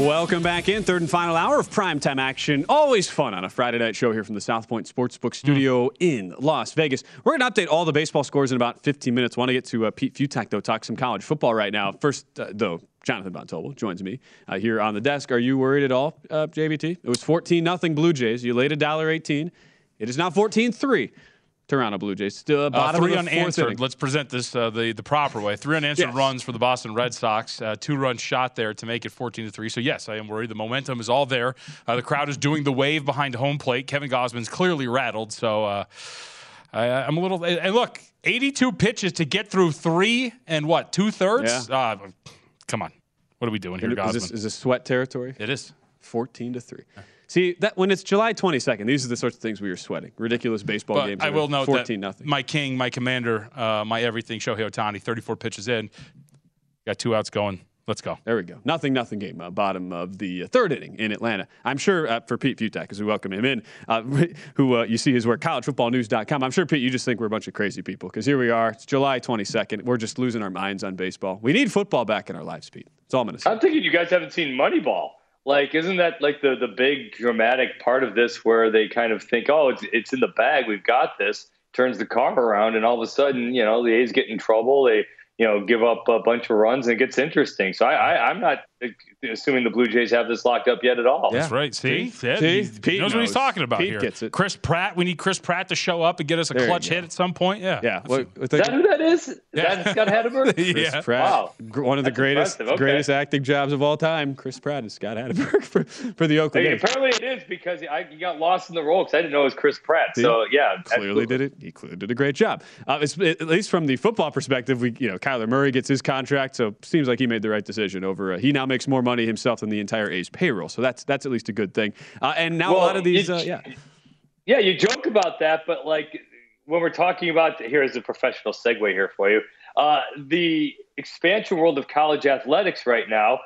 Welcome back in. Third and final hour of primetime action. Always fun on a Friday night show here from the South Point Sportsbook studio mm. in Las Vegas. We're going to update all the baseball scores in about 15 minutes. Want to get to uh, Pete Fiutak, though, talk some college football right now. First, uh, though, Jonathan Von Tobel joins me uh, here on the desk. Are you worried at all, uh, JVT? It was 14 nothing Blue Jays. You laid a dollar 18. It is now 14 3 Toronto Blue Jays. Still uh, three unanswered. Let's present this uh, the the proper way. Three unanswered yes. runs for the Boston Red Sox. Uh, two run shot there to make it 14 to three. So yes, I am worried. The momentum is all there. Uh, the crowd is doing the wave behind home plate. Kevin Gausman's clearly rattled. So uh, I, am a little. And look, 82 pitches to get through three and what two thirds. Yeah. Uh, come on, what are we doing here? Is this, is this sweat territory? It is. 14 to three. See that when it's July 22nd, these are the sorts of things we are sweating. Ridiculous baseball but games. I will note 14 that nothing. my king, my commander, uh, my everything, Shohei Ohtani, 34 pitches in, got two outs going. Let's go. There we go. Nothing, nothing game. Uh, bottom of the uh, third inning in Atlanta. I'm sure uh, for Pete Fiutak, as we welcome him in, uh, who uh, you see his work, collegefootballnews.com. I'm sure, Pete, you just think we're a bunch of crazy people because here we are. It's July 22nd. We're just losing our minds on baseball. We need football back in our lives, Pete. That's all I'm going to say. I'm thinking you guys haven't seen Moneyball. Like, isn't that like the the big dramatic part of this where they kind of think, oh, it's it's in the bag, we've got this, turns the car around, and all of a sudden, you know, the A's get in trouble. They you know, give up a bunch of runs and it gets interesting. So I, I, I'm not assuming the Blue Jays have this locked up yet at all. Yeah. That's right. See, See? See? He, Pete knows, what he's talking about Pete here. gets it. Chris Pratt. We need Chris Pratt to show up and get us a There clutch hit at some point. Yeah. Yeah. What, what Is that who that is? Yeah. That's Scott Hatteberg? Chris yeah. Pratt, Wow. one of the That's greatest. Okay. greatest acting jobs of all time. Chris Pratt and Scott Hatteberg for, for the Oakland Hey, apparently it is because I he got lost in the role because I didn't know it was Chris Pratt. See? So yeah, Clearly absolutely. did it. He clearly did a great job. Uh, it's, at least from the football perspective, we you know Kyler Murray gets his contract, so seems like he made the right decision. Over uh, he now makes more money himself than the entire A's payroll, so that's that's at least a good thing. Uh, and now a lot of these, you- uh, yeah, Yeah, you joke about that, but like when we're talking about here's a professional segue here for you. Uh, the expansion world of college athletics right now,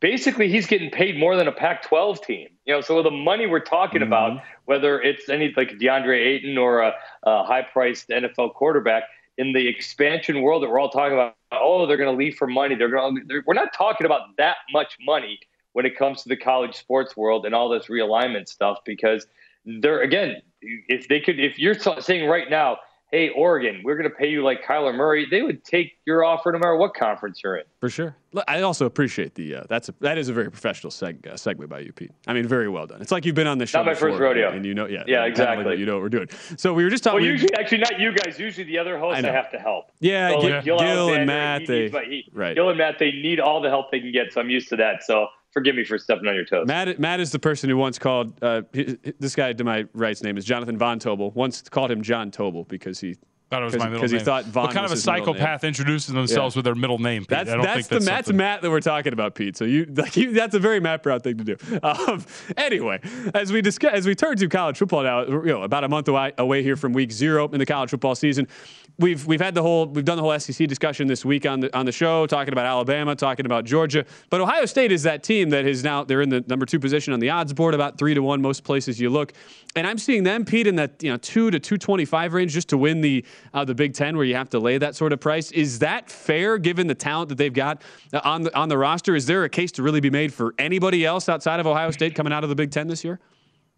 basically he's getting paid more than a Pac-12 team. You know, so the money we're talking Mm-hmm. about, whether it's any like DeAndre Ayton or a, a high-priced NFL quarterback in the expansion world that we're all talking about, oh, they're going to leave for money. They're going. to We're not talking about that much money when it comes to the college sports world and all this realignment stuff because they're again, if they could, if you're saying right now, hey, Oregon, we're going to pay you like Kyler Murray, they would take your offer no matter what conference you're in. For sure. I also appreciate the uh, that's a, that is a very professional seg, uh, segue by you, Pete. I mean, very well done. It's like you've been on the show. Not my before, first rodeo, and you know, yeah, yeah, exactly. Like you know what we're doing. So we were just talking. Well, usually, actually, not you guys. Usually, the other hosts I, I have to help. Yeah, so, like, Gil, Gil and Matt. They, he, right. Gil and Matt, they need all the help they can get. So I'm used to that. So forgive me for stepping on your toes. Matt, Matt is the person who once called uh, this guy to my right's name is Jonathan Von Tobel. Once called him John Tobel because he Thought it was my middle name. Because he thought Von what kind of a psychopath introduces themselves yeah. with their middle name? Pete? That's, I don't that's think the that's Matt's something. Matt that we're talking about, Pete. So you, like, you that's a very Matt Brown thing to do. Um, anyway, as we discuss, as we turn to college football now, you know, about a month away, away here from week zero in the college football season we've we've had the whole we've done the whole SEC discussion this week on the on the show, talking about Alabama, talking about Georgia. But Ohio State is that team that is now they're in the number two position on the odds board, about three to one most places you look. And I'm seeing them, Pete, in that you know two to two twenty five range just to win the uh, the Big Ten, where you have to lay that sort of price. Is that fair given the talent that they've got uh, on the on the roster? Is there a case to really be made for anybody else outside of Ohio State coming out of the Big Ten this year?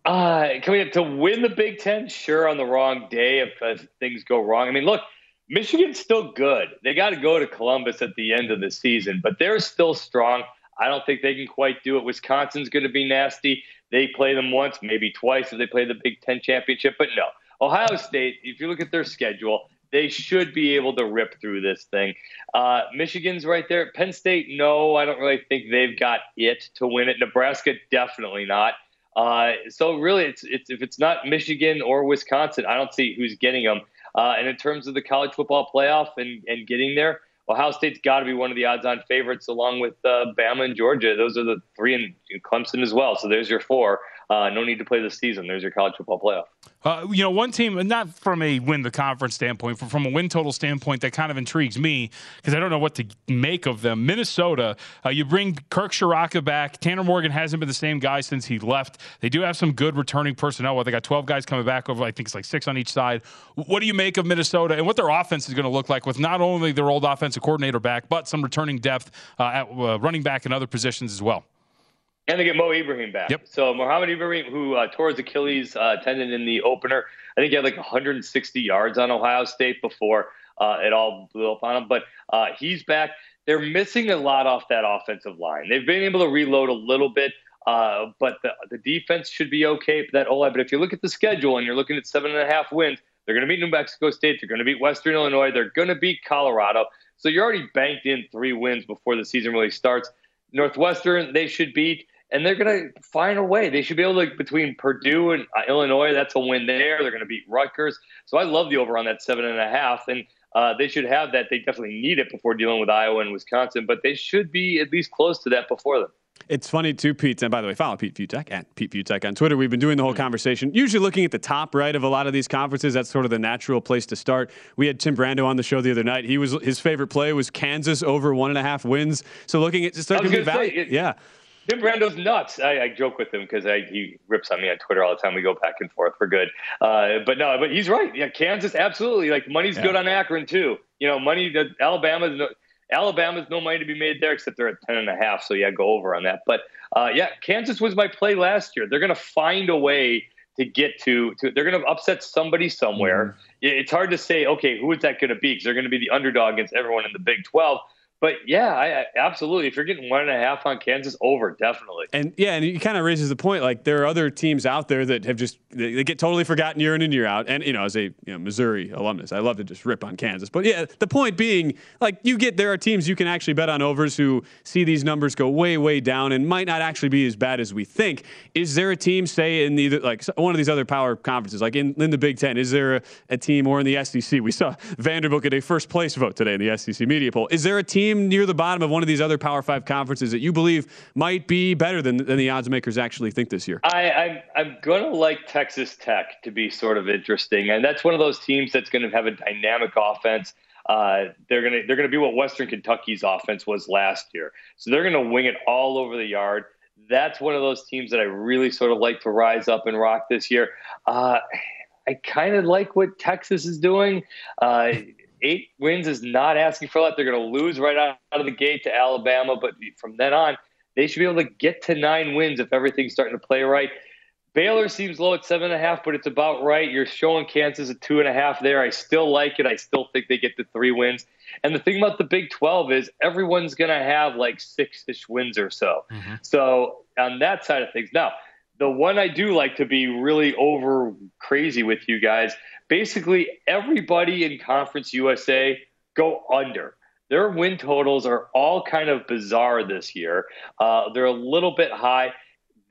Uh, coming up to win the Big Ten, sure, on the wrong day if, if things go wrong. I mean, look, Michigan's still good. They got to go to Columbus at the end of the season, but they're still strong. I don't think they can quite do it. Wisconsin's going to be nasty. They play them once, maybe twice if they play the Big Ten championship, but no. Ohio State, if you look at their schedule, they should be able to rip through this thing. Uh, Michigan's right there. Penn State, no, I don't really think they've got it to win it. Nebraska, definitely not. Uh, so really, it's, it's if it's not Michigan or Wisconsin, I don't see who's getting them. Uh, and in terms of the college football playoff and, and getting there, Ohio State's got to be one of the odds-on favorites, along with uh, Bama and Georgia. Those are the three, and Clemson as well. So there's your four. Uh, no need to play the season. There's your college football playoff. Uh, you know, one team, not from a win the conference standpoint, from, from a win total standpoint, that kind of intrigues me because I don't know what to make of them. Minnesota, uh, you bring Kirk Ciarrocca back. Tanner Morgan hasn't been the same guy since he left. They do have some good returning personnel. Well, they got 12 guys coming back over, I think it's like six on each side. What do you make of Minnesota and what their offense is going to look like with not only their old offensive coordinator back, but some returning depth uh, at uh, running back and other positions as well? And they get Mo Ibrahim back. Yep. So Mohamed Ibrahim, who uh, tore his Achilles uh, tendon in the opener, I think he had like 160 yards on Ohio State before uh, it all blew up on him. But uh, he's back. They're missing a lot off that offensive line. They've been able to reload a little bit, uh, but the, the defense should be okay for that O line. But if you look at the schedule and you're looking at seven and a half wins, they're going to beat New Mexico State. They're going to beat Western Illinois. They're going to beat Colorado. So you're already banked in three wins before the season really starts. Northwestern, they should beat and they're going to find a way. They should be able to between Purdue and uh, Illinois. That's a win there. They're going to beat Rutgers. So I love the over on that seven and a half, and uh, they should have that. They definitely need it before dealing with Iowa and Wisconsin, but they should be at least close to that before them. It's funny too, Pete. And by the way, follow Pete Fiutak at Pete Fiutak on Twitter. We've been doing the whole conversation, usually looking at the top right of a lot of these conferences. That's sort of the natural place to start. We had Tim Brando on the show the other night. He was his favorite play was Kansas over one and a half wins. So looking at just to be value, yeah. Tim Brando's nuts. I, I joke with him because he rips on me on Twitter all the time. We go back and forth. We're good. Uh, but no, but he's right. Yeah, Kansas absolutely. Like money's yeah. good on Akron too. You know, money. that Alabama's no, Alabama's no money to be made there except they're at ten and a half. So yeah, go over on that. But uh, yeah, Kansas was my play last year. They're going to find a way to get to, to they're going to upset somebody somewhere. Mm-hmm. It's hard to say, okay, who is that going to be? Because they're going to be the underdog against everyone in the Big 12. But yeah, I, I, absolutely. If you're getting one and a half on Kansas, over definitely. And yeah, and it kind of raises the point. Like there are other teams out there that have just they, they, get totally forgotten year in and year out. And you know, as a you know, Missouri alumnus, I love to just rip on Kansas. But yeah, the point being, like you get there are teams you can actually bet on overs who see these numbers go way way down and might not actually be as bad as we think. Is there a team, say in either like one of these other power conferences, like in, in the Big Ten, is there a, a team or in the SEC? We saw Vanderbilt get a first place vote today in the SEC media poll. Is there a team team near the bottom of one of these other Power Five conferences that you believe might be better than, than the odds makers actually think this year? I, I'm, I'm going to like Texas Tech to be sort of interesting. And that's one of those teams that's going to have a dynamic offense. Uh, they're gonna they're gonna be what Western Kentucky's offense was last year. So they're gonna wing it all over the yard. That's one of those teams that I really sort of like to rise up and rock this year. Uh, I kind of like what Texas is doing. Uh, eight wins is not asking for a lot. They're going to lose right out, of the gate to Alabama, but from then on, they should be able to get to nine wins if everything's starting to play right. Baylor seems low at seven and a half, but it's about right. You're showing Kansas at two and a half there. I still like it. I still think they get the three wins. And the thing about the Big 12 is everyone's going to have like six ish wins or so. Mm-hmm. So on that side of things. Now, the one I do like to be really over crazy with you guys basically, everybody in Conference USA go under. Their win totals are all kind of bizarre this year. Uh, they're a little bit high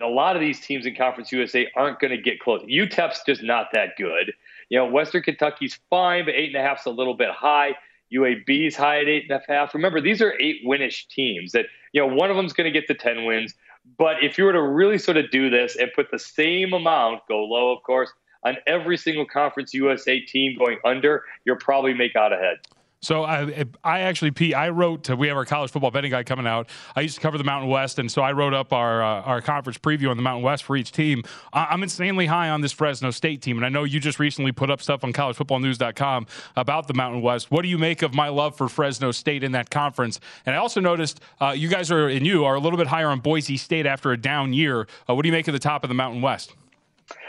a lot of these teams in Conference USA aren't going to get close. UTEP's just not that good. You know, Western Kentucky's fine, but eight and a half's a little bit high. UAB's high at eight and a half. Remember, these are eight winish teams that, you know, one of them's going to get to 10 wins. But if you were to really sort of do this and put the same amount, go low, of course, on every single Conference USA team going under, you'll probably make out ahead. So I, I actually, Pete, I wrote. To, we have our college football betting guide coming out. I used to cover the Mountain West, and so I wrote up our uh, our conference preview on the Mountain West for each team. I'm insanely high on this Fresno State team, and I know you just recently put up stuff on CollegeFootballNews.com about the Mountain West. What do you make of my love for Fresno State in that conference? And I also noticed uh, you guys are and you are a little bit higher on Boise State after a down year. Uh, what do you make of the top of the Mountain West?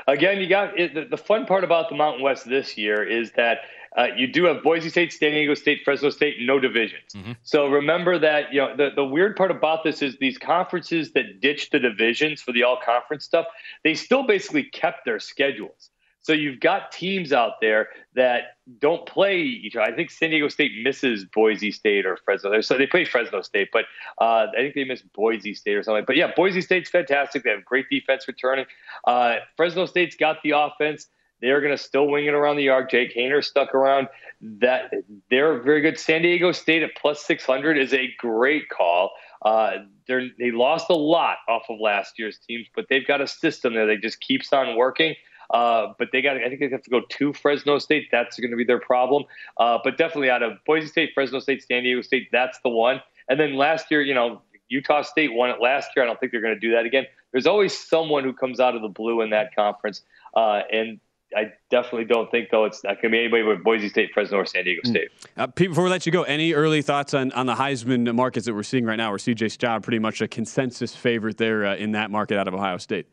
Again, you got it, the, the fun part about the Mountain West this year is that uh, you do have Boise State, San Diego State, Fresno State, no divisions. Mm-hmm. So remember that you know the, the weird part about this is these conferences that ditched the divisions for the all conference stuff, they still basically kept their schedules. So you've got teams out there that don't play each other. I think San Diego State misses Boise State or Fresno. So they play Fresno State, but uh, I think they miss Boise State or something. But yeah, Boise State's fantastic. They have great defense returning. Uh, Fresno State's got the offense. They're going to still wing it around the yard. Jake Haener stuck around. That they're very good. San Diego State at plus 600 is a great call. Uh, they lost a lot off of last year's teams, but they've got a system there that just keeps on working. Uh, but they got, I think they have to go to Fresno State. That's going to be their problem. Uh, but definitely out of Boise State, Fresno State, San Diego State, that's the one. And then last year, you know, Utah State won it last year. I don't think they're going to do that again. There's always someone who comes out of the blue in that conference. Uh, and I definitely don't think though it's not going to be anybody but Boise State, Fresno, or San Diego hmm. State. Uh, Pete, before we let you go, any early thoughts on, on the Heisman markets that we're seeing right now? Where C.J. Stroud pretty much a consensus favorite there uh, in that market out of Ohio State.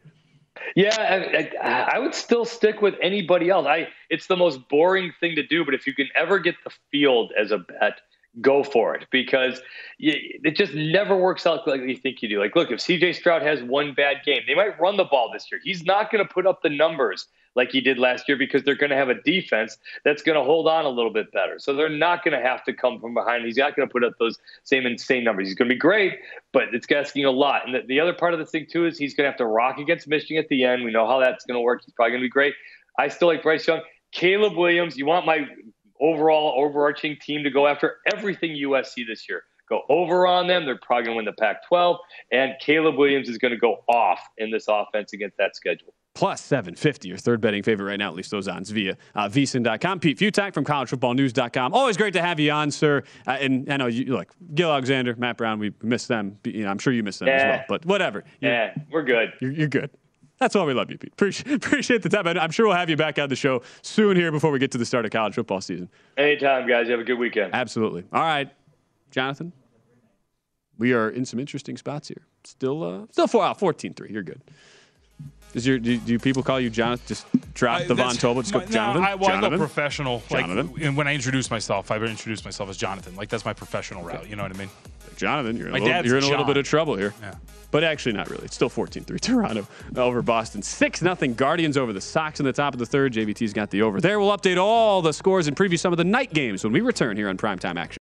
Yeah, I, I, I, would still stick with anybody else. I it's the most boring thing to do, but if you can ever get the field as a bet, go for it because you, it just never works out like you think you do. Like, look, if CJ Stroud has one bad game, they might run the ball this year. He's not going to put up the numbers like he did last year because they're going to have a defense that's going to hold on a little bit better. So they're not going to have to come from behind. He's not going to put up those same insane numbers. He's going to be great, but it's asking a lot. And the, the other part of this thing, too, is he's going to have to rock against Michigan at the end. We know how that's going to work. He's probably going to be great. I still like Bryce Young. Caleb Williams, you want my overall overarching team to go after everything USC this year. Go over on them. They're probably going to win the Pac 12. And Caleb Williams is going to go off in this offense against that schedule plus 750, your third betting favorite right now, at least those odds via uh, vsin.com. Pete Fiutak from collegefootballnews.com. Always great to have you on, sir. Uh, and I know you look, Gil Alexander, Matt Brown, we miss them. You know, I'm sure you miss them yeah. as well, but whatever. You're, yeah, we're good. You're, you're, good. That's why we love you, Pete. Appreciate, appreciate the time. I'm sure we'll have you back on the show soon here before we get to the start of college football season. Anytime, guys. You have a good weekend. Absolutely. All right, Jonathan. We are in some interesting spots here. Still, uh, still four out, 14-3. You're good. Is your do, do people call you Jonathan? Just drop the Von Tobel. Just go Jonathan. No, I, well, Jonathan? I go professional. Jonathan. Like, and when I introduce myself, I introduce myself as Jonathan. Like that's my professional route. You know what I mean? Jonathan, you're, a little, you're in a little bit of trouble here. Yeah. But actually, not really. It's still 14-3 Toronto over Boston. 6-0 Guardians over the Sox in the top of the third. JVT's got the over there. We'll update all the scores and preview some of the night games when we return here on Primetime Action.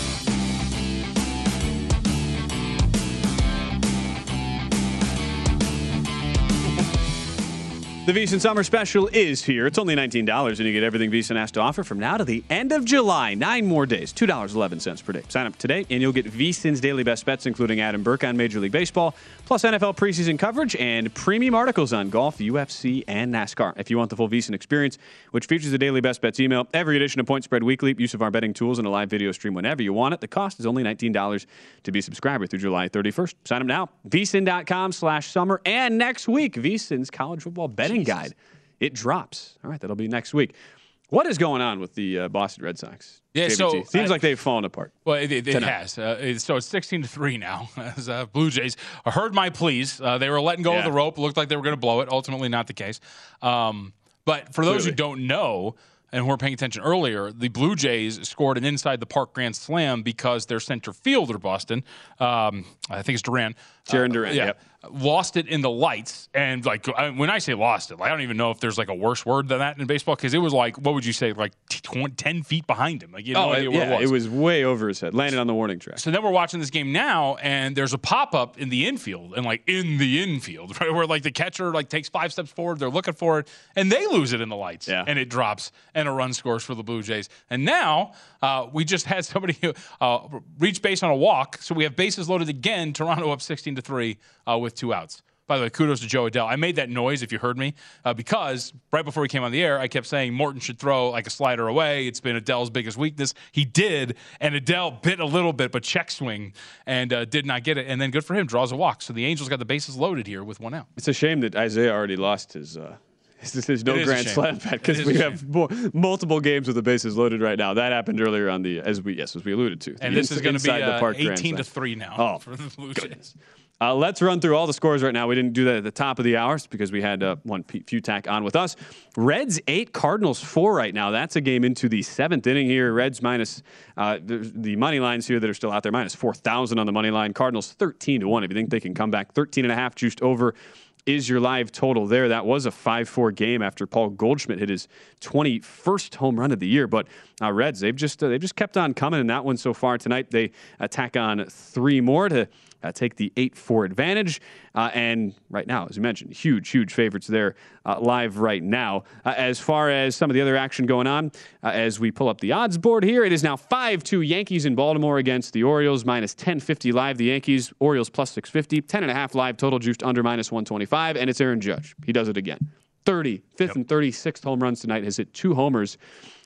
The VSiN Summer Special is here. It's only $19 and you get everything VSiN has to offer from now to the end of July. Nine more days, $2.11 per day. Sign up today and you'll get VSiN's daily best bets, including Adam Burke on Major League Baseball, plus NFL preseason coverage and premium articles on golf, UFC, and NASCAR. If you want the full VSiN experience, which features the daily best bets email, every edition of Point Spread Weekly, use of our betting tools, and a live video stream whenever you want it, the cost is only $19 to be a subscriber through July 31st. Sign up now. VSiN.com slash summer. And next week, VSiN's college football betting Jesus. guide. It drops. All right, that'll be next week. What is going on with the uh, Boston Red Sox? Yeah, JVT? so seems I, like they've fallen apart. Well, it, it, it has. Uh, so it's sixteen to three now. As uh, Blue Jays heard my pleas, uh, they were letting go Yeah. of the rope. Looked like they were going to blow it. Ultimately, not the case. Um, but for those Clearly. who don't know and who were paying attention earlier, the Blue Jays scored an inside the park grand slam because their center fielder, Boston, um, I think it's Duran, Jarren uh, Duran, yeah, yep. lost it in the lights. And like I, when I say lost it, like, I don't even know if there's like a worse word than that in baseball because it was like what would you say, like t- tw- ten feet behind him? Like you no Oh, it, yeah, it was. way over his head. Landed on the warning track. So then we're watching this game now, and there's a pop up in the infield, and like in the infield, right where like the catcher like takes five steps forward, they're looking for it, and they lose it in the lights, Yeah. and it drops, and a run scores for the Blue Jays. And now uh, we just had somebody uh, reach base on a walk, so we have bases loaded again. Toronto up 16 to three uh, with two outs. By the way, kudos to Jo Adell. I made that noise if you heard me uh, because right before we came on the air, I kept saying Morton should throw like a slider away. It's been Adell's biggest weakness. He did, and Adell bit a little bit, but check swing and uh, did not get it. And then good for him, draws a walk. So the Angels got the bases loaded here with one out. It's a shame that Isaiah already lost his. Uh, no grand slam bet because we have mo- multiple games with the bases loaded right now. That happened earlier on the as we yes as we alluded to. And this is going to be the uh, 18 to 3 now Oh, for the Blue Jays. Uh, let's run through all the scores right now. We didn't do that at the top of the hours because we had uh, one Pete Fiutak on with us. Reds eight, Cardinals four right now. That's a game into the seventh inning here. Reds minus uh, the, the money lines here that are still out there minus four thousand on the money line. Cardinals thirteen to one. If you think they can come back, 13 and a half juiced over is your live total there. That was a 5-4 game after Paul Goldschmidt hit his 21st home run of the year. But uh, Reds, they've just uh, they've just kept on coming in that one so far tonight. They attack on three more to uh, take the 8-4 advantage. Uh, and right now, as you mentioned, huge, huge favorites there uh, live right now. Uh, as far as some of the other action going on, uh, as we pull up the odds board here, it is now 5-2 Yankees in Baltimore against the Orioles, minus 1050 live. The Yankees, Orioles plus 650, 10.5 live total, juiced under minus 125. And it's Aaron Judge. He does it again. 30, fifth and 36th home runs tonight, has hit two homers.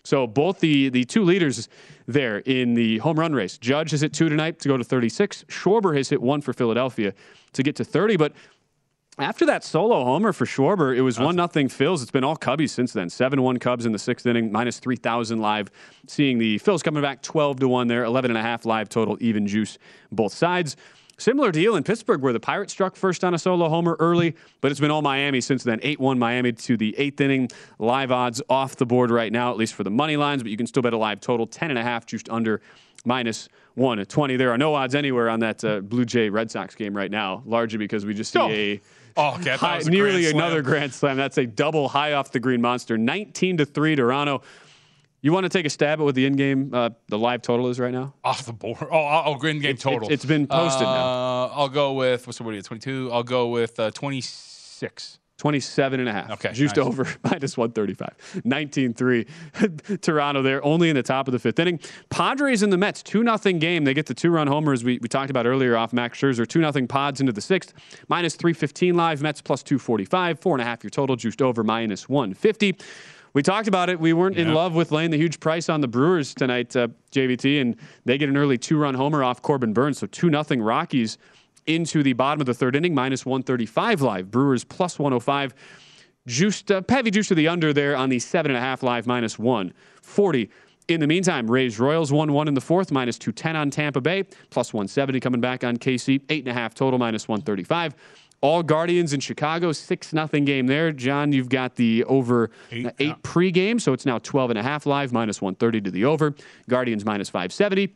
So both the the two leaders there in the home run race. Judge has hit two tonight to go to 36. Schwarber has hit one for Philadelphia to get to 30. But after that solo homer for Schwarber, it was one nothing Phils. It's been all Cubbies since then. Seven one Cubs in the sixth inning, minus three thousand live. Seeing the Phils coming back twelve to one there, 11 and a half live total, even juice both sides. Similar deal in Pittsburgh where the Pirates struck first on a solo homer early, but it's been all Miami since then. 8 1 Miami to the eighth inning. Live odds off the board right now, at least for the money lines, but you can still bet a live total. 10.5 juiced under minus 120. There are no odds anywhere on that uh, Blue Jay Red Sox game right now, largely because we just see Oh. a Oh, okay. I thought it high, nearly grand another grand slam. That's a double high off the green monster. 19 to three, Toronto. You want to take a stab at what the in-game, uh, the live total is right now? Off the board. Oh, oh, oh green game total. it's- it's been posted now. uh, I'll go with what's the what? 22. I'll go with uh, 26. 27 and a half. Okay, Juiced nice. over minus 135. 19-3. Toronto there, only in the top of the fifth inning. Padres and the Mets, 2 nothing game. They get the two-run homers we, we talked about earlier off Max Scherzer. 2 nothing pods into the sixth. Minus 315 live. Mets plus 245. Four and a half your total. Juiced over minus 150. We talked about it. We weren't in love with laying the huge price on the Brewers tonight, uh, JVT, and they get an early two-run homer off Corbin Burnes. So 2 nothing Rockies into the bottom of the third inning, minus 135 live. Brewers plus 105. Juiced, uh, heavy juice to the under there on the seven and a half live, minus 140. In the meantime, Rays Royals 1 1 in the fourth, minus 210 on Tampa Bay, plus 170 coming back on KC, eight and a half total, minus 135. All Guardians in Chicago, 6 nothing game there. John, you've got the over Eight, eight yeah. pregame, so it's now 12 and a half live, minus 130 to the over. Guardians minus 570.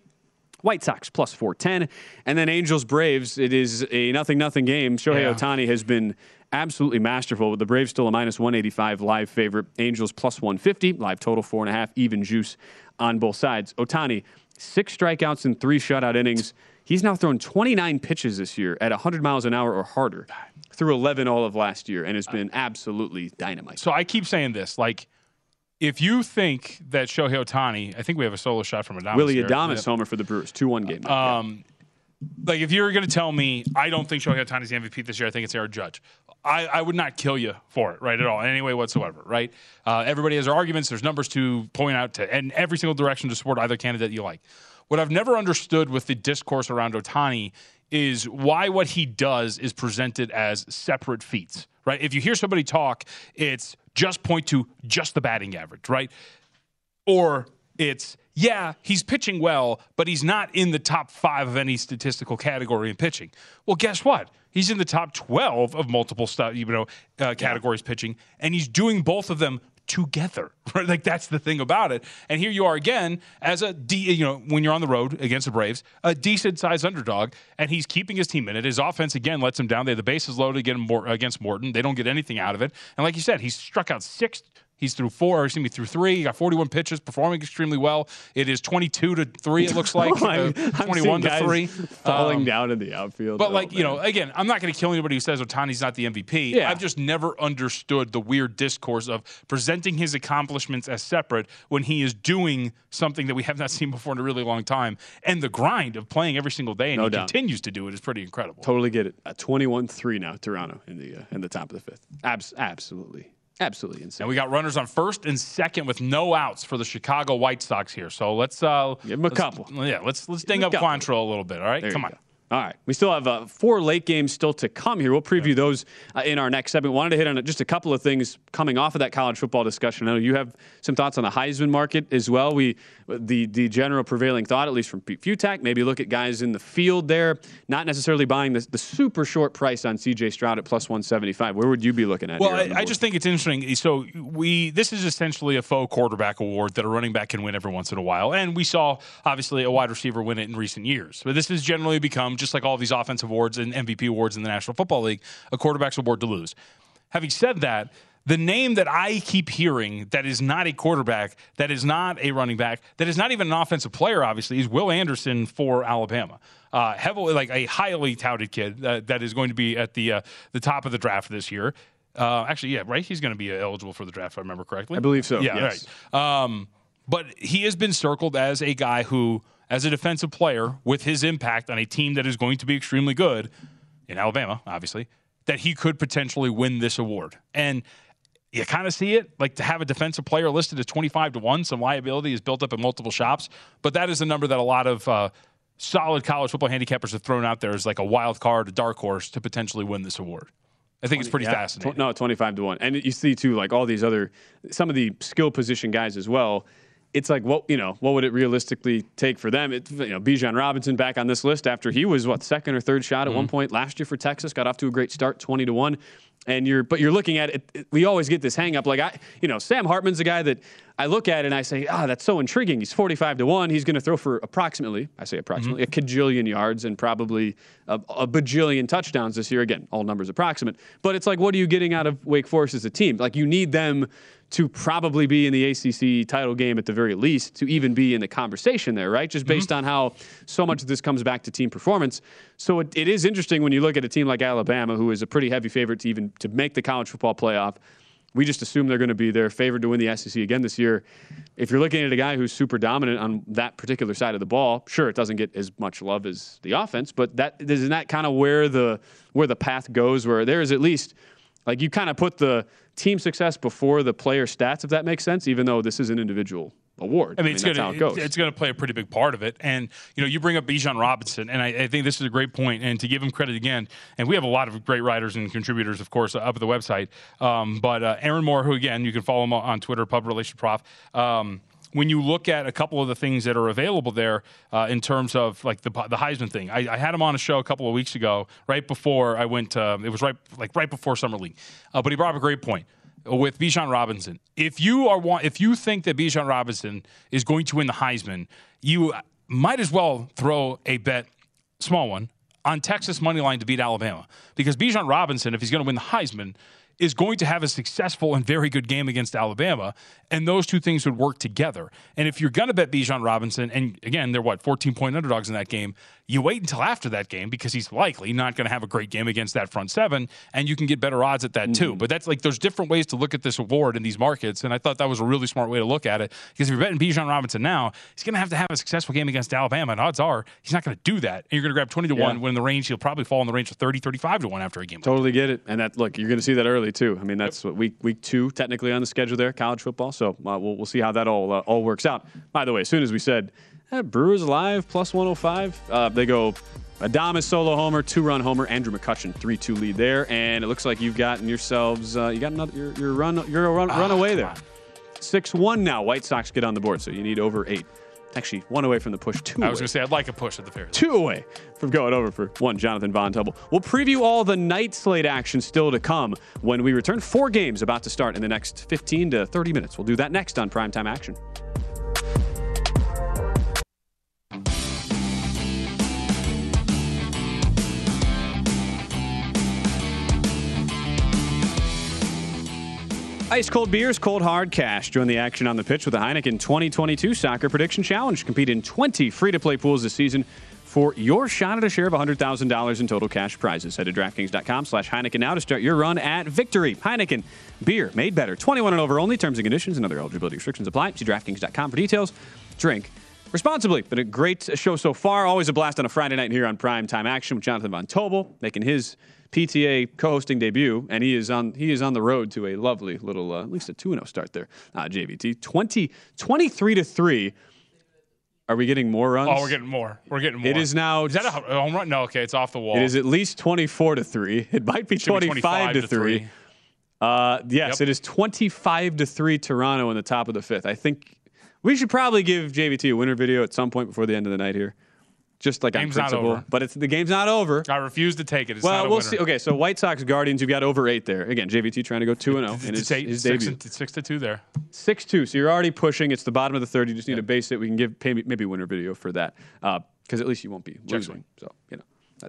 White Sox plus 410. And then Angels Braves, it is a nothing nothing game. Shohei Yeah. Ohtani has been absolutely masterful. With the Braves still a minus 185 live favorite. Angels plus 150, live total four and a half, even juice on both sides. Ohtani, six strikeouts and three shutout innings. He's now thrown 29 pitches this year at 100 miles an hour or harder through 11 all of last year and has been absolutely dynamite. So I keep saying this, like, if you think that Shohei Ohtani, I think we have a solo shot from Adames. Willie here. Adames homer for the Brewers, 2 1 game. Um, like if you're going to tell me I don't think Shohei Ohtani's the MVP this year, I think it's Aaron Judge. I, I would not kill you for it, right, at all, in any way whatsoever, right? Uh, everybody has their arguments. There's numbers to point out to, and every single direction to support either candidate you like. What I've never understood with the discourse around Ohtani is why what he does is presented as separate feats, right? If you hear somebody talk, it's just point to just the batting average, right? or it's yeah, he's pitching well, but he's not in the top five of any statistical category in pitching. Well, guess what? He's in the top twelve of multiple stuff, you know, uh, categories pitching, and he's doing both of them together. Right? Like that's the thing about it. And here you are again as a you know, when you're on the road against the Braves, a decent sized underdog, and he's keeping his team in it. His offense again lets him down. They have the bases loaded against Morton. They don't get anything out of it. And like you said, he's struck out six. He's through four, or excuse me, through three. He got 41 pitches, performing extremely well. It is 22 to three. It looks like I'm- uh, I'm 21 to three, falling Um, down in the outfield. but Oh, like you know, again, I'm not going to kill anybody who says Ohtani's not the MVP. Yeah. I've just never understood the weird discourse of presenting his accomplishments as separate when he is doing something that we have not seen before in a really long time, and the grind of playing every single day, and No he doubt. continues to do it is pretty incredible. Totally get it. A 21-3 now, Toronto in the uh, in the top of the fifth. Abs- absolutely, absolutely insane. And we got runners on first and second with no outs for the Chicago White Sox here. So let's uh, Give a couple. Yeah, let's let's ding up. Quantrill a little bit. All right, There come on. go. All right. We still have uh, four late games still to come here. We'll preview those uh, in our next segment. Wanted to hit on just a couple of things coming off of that college football discussion. I know you have some thoughts on the Heisman market as well. We the the general prevailing thought, at least from Pete Fiutak, maybe look at guys in the field there, not necessarily buying the, the super short price on C.J. Stroud at plus 175. Where would you be looking at? Well, here on the I, I just think it's interesting. So we this is essentially a faux quarterback award that a running back can win every once in a while, and we saw obviously a wide receiver win it in recent years. But this has generally become just like all these offensive awards and MVP awards in the National Football League, a quarterback's award to lose. Having said that. The name that I keep hearing that is not a quarterback, that is not a running back, that is not even an offensive player, obviously, is Will Anderson for Alabama. Uh, heavily, like a highly touted kid uh, that is going to be at the uh, the top of the draft this year. Uh, actually, yeah, right. He's going to be eligible for the draft, if I remember correctly. I believe so, Yeah, yes. right. Um, but he has been circled as a guy who, as a defensive player, with his impact on a team that is going to be extremely good in Alabama, obviously, that he could potentially win this award. And you kind of see it, like to have a defensive player listed as 25 to 1, some liability is built up in multiple shops. But that is a number that a lot of uh, solid college football handicappers have thrown out there as like a wild card, a dark horse to potentially win this award. I think it's pretty Yeah, fascinating. tw- no, 25 to 1. And you see, too, like all these other, some of the skill position guys as well. It's like, what, you know, what would it realistically take for them? It, you know, Bijan Robinson back on this list after he was, what, second or third shot at one point last year for Texas, got off to a great start, 20 to 1. And you're, but you're looking at it, it- we always get this hang up. Like, I, you know, Sam Hartman's a guy that I look at and I say, ah, that's so intriguing. He's 45 to 1. He's going to throw for approximately, I say approximately, Mm-hmm. a cajillion yards and probably a, a bajillion touchdowns this year. Again, all numbers approximate. But it's like, what are you getting out of Wake Forest as a team? Like, you need them to probably be in the ACC title game at the very least to even be in the conversation there, right? Just mm-hmm. based on how so much of this comes back to team performance. So it, it is interesting when you look at a team like Alabama, who is a pretty heavy favorite to even to make the college football playoff. We just assume they're going to be there, favored to win the SEC again this year. If you're looking at a guy who's super dominant on that particular side of the ball, sure, it doesn't get as much love as the offense, but that isn't that kind of where the where the path goes, where there is at least like you kind of put the team success before the player stats, if that makes sense, even though this is an individual award. I mean, it's that's gonna how it goes. it's gonna play a pretty big part of it. And you know, you bring up Bijan Robinson, and I, I think this is a great point. And to give him credit again, and we have a lot of great writers and contributors, of course, up at the website. Um, but uh, Aaron Moore, who again you can follow him on Twitter, Pub Relation Prof. Um, when you look at a couple of the things that are available there uh, in terms of like the the Heisman thing, I, I had him on a show a couple of weeks ago, right before I went. Uh, it was right like right before summer league, uh, but he brought up a great point with Bijan Robinson. If you are want, if you think that Bijan Robinson is going to win the Heisman, you might as well throw a bet, small one, on Texas money line to beat Alabama because Bijan Robinson, if he's going to win the Heisman, is going to have a successful and very good game against Alabama, and those two things would work together. And if you're going to bet Bijan Robinson, and again, they're what 14 point underdogs in that game, you wait until after that game because he's likely not going to have a great game against that front seven, and you can get better odds at that too. Mm-hmm. But that's like there's different ways to look at this award in these markets, and I thought that was a really smart way to look at it because if you're betting Bijan Robinson now, he's going to have to have a successful game against Alabama, and odds are he's not going to do that. And you're going to grab 20 to Yeah. one when in the range he'll probably fall in the range of 30, 35 to one after a game. Totally get it, and that look, you're going to see that early too. I mean, that's what week week two technically on the schedule there, college football. So uh, we'll we'll see how that all uh, all works out. By the way, as soon as we said eh, Brewers live plus 105, uh, they go Adames solo homer, two run homer, Andrew McCutchen three two lead there, and it looks like you've gotten yourselves uh, you got another your, your run you're a run, run away there. Six one now. White Sox get on the board, so you need over eight. Actually, one away from the push, two. I was away to say I'd like a push at the fair. two away from going over for one Jonathan Von Tobel. We'll preview all the night slate action still to come when we return. Four games about to start in the next 15 to 30 minutes. We'll do that next on Primetime Action. Ice cold beers, cold hard cash. Join the action on the pitch with the Heineken 2022 Soccer Prediction Challenge. Compete in 20 free to play pools this season for your shot at a share of $100,000 in total cash prizes. Head to DraftKings.com slash Heineken now to start your run at victory. Heineken, beer made better. 21 and over only. Terms and conditions and other eligibility restrictions apply. See DraftKings.com for details. Drink responsibly. Been a great show so far. Always a blast on a Friday night here on Prime Time Action with Jonathan Von Tobel making his PTA co-hosting debut, and he is on he is on the road to a lovely little uh, at least a 2-0 start there. Uh, JVT 20 23 to 3. Are we getting more runs? Oh, we're getting more. We're getting more. It is now Is that a home run? No, okay, it's off the wall. It is at least 24 to 3. It might be Should be 25, to 3. Uh, yes, Yep. it is 25 to 3 Toronto in the top of the fifth. I think we should probably give JVT a winner video at some point before the end of the night here. Just like Game's on not principle. over. But it's the game's not over. I refuse to take it. It's well, we'll winner. see. Okay, so White Sox Guardians, you've got over eight there. Again, JVT trying to go 2 and 0 in his, It's eight- his six, debut. and- six to two there. 6 2. So you're already pushing. It's the bottom of the third. You just need to base it. We can give pay, maybe winner video for that because at least you won't be losing. So, you know.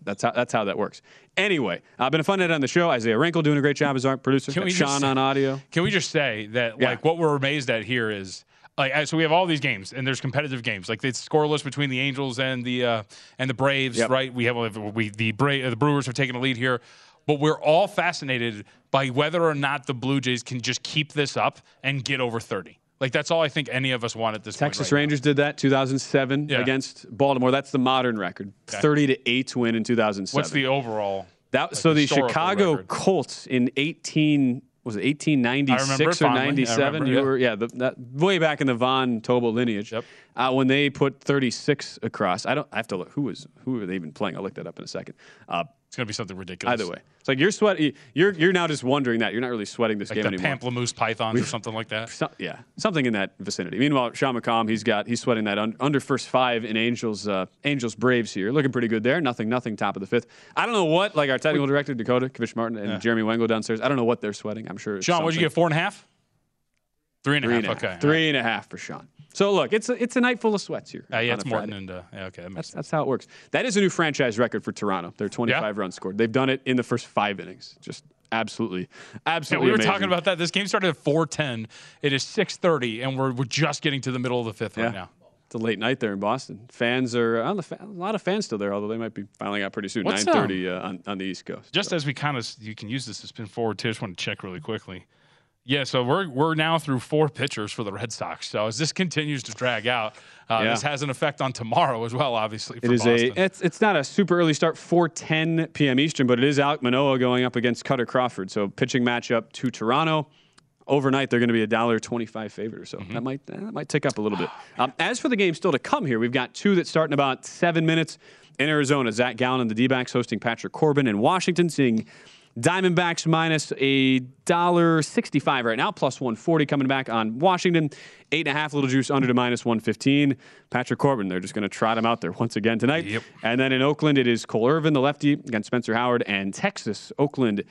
That's how that's how that works. Anyway, uh, been a fun night on the show. Isaiah Wrinkle doing a great job as our producer. Can we Sean say- on audio. Can we just say that Yeah. like what we're amazed at here is like so we have all these games and there's competitive games like it's scoreless between the Angels and the uh, and the Braves Yep. right we have we the Bra- the Brewers have taken a lead here but we're all fascinated by whether or not the Blue Jays can just keep this up and get over 30 like that's all I think any of us want at this Texas point right Rangers did that 2007 Yeah. against Baltimore. That's the modern record. Okay. 30 to 8 win in 2007. what's the overall That like, so the Chicago record? Colts in 18 was it 1896 or it fondly. I 97? you yeah. were yeah, the, that way back in the Von Tobel lineage. Yep. Uh, when they put 36 across. I don't I have to look who was who were they even playing? I'll look that up in a second. Uh, it's gonna be something ridiculous either way. It's like you're sweating you're you're now just wondering that. You're not really sweating this like game the anymore. Pamplemousse Pythons or something like that So, yeah, something in that vicinity. Meanwhile, Sean McComb, he's got he's sweating that un, under first five in Angels uh, Angels Braves here, looking pretty good there. Nothing, nothing. Top of the fifth. I don't know what like our technical director Dakota Kavish Martin and Jeremy Wengel downstairs. I don't know what they're sweating. I'm sure. it's Sean what'd you get four and a half Three and a half. and a half. Okay. Three and a half for Sean. So look, it's a, it's a night full of sweats here. Uh, yeah, it's Morton Friday. and uh, yeah, okay, that That's, sense. that's how it works. That is a new franchise record for Toronto. They're 25 runs scored. They've done it in the first five innings. Just absolutely, Yeah, absolutely. we were amazing. talking about that. This game started at 4:10. It is 6:30, and we're we're just getting to the middle of the fifth Yeah. right now. It's a late night there in Boston. Fans are on the fa- a lot of fans still there, although they might be filing out pretty soon. What's, 9:30 uh, on, on the East Coast. Just as we kind of you can use this to spin forward too. I just want to check really quickly. Yeah, so we're we're now through four pitchers for the Red Sox. So as this continues to drag out, uh, Yeah. this has an effect on tomorrow as well. Obviously, for It is Boston. a it's it's not a super early start 4:10 p.m. Eastern, but it is Alek Manoah going up against Kutter Crawford. So pitching matchup to Toronto. Overnight, they're going to be a dollar twenty-five favorite or so. Mm-hmm. That might that might tick up a little bit. Um, as for the game still to come here, we've got two that start in about seven minutes in Arizona. Zach Gallen and the D-backs hosting Patrick Corbin in Washington, seeing Diamondbacks minus a dollar sixty-five right now, plus one forty coming back on Washington. Eight and a half little juice under to minus one fifteen. Patrick Corbin, they're just going to trot him out there once again tonight. Yep. And then in Oakland, it is Cole Irvin, the lefty, against Spencer Howard, and Texas, Oakland,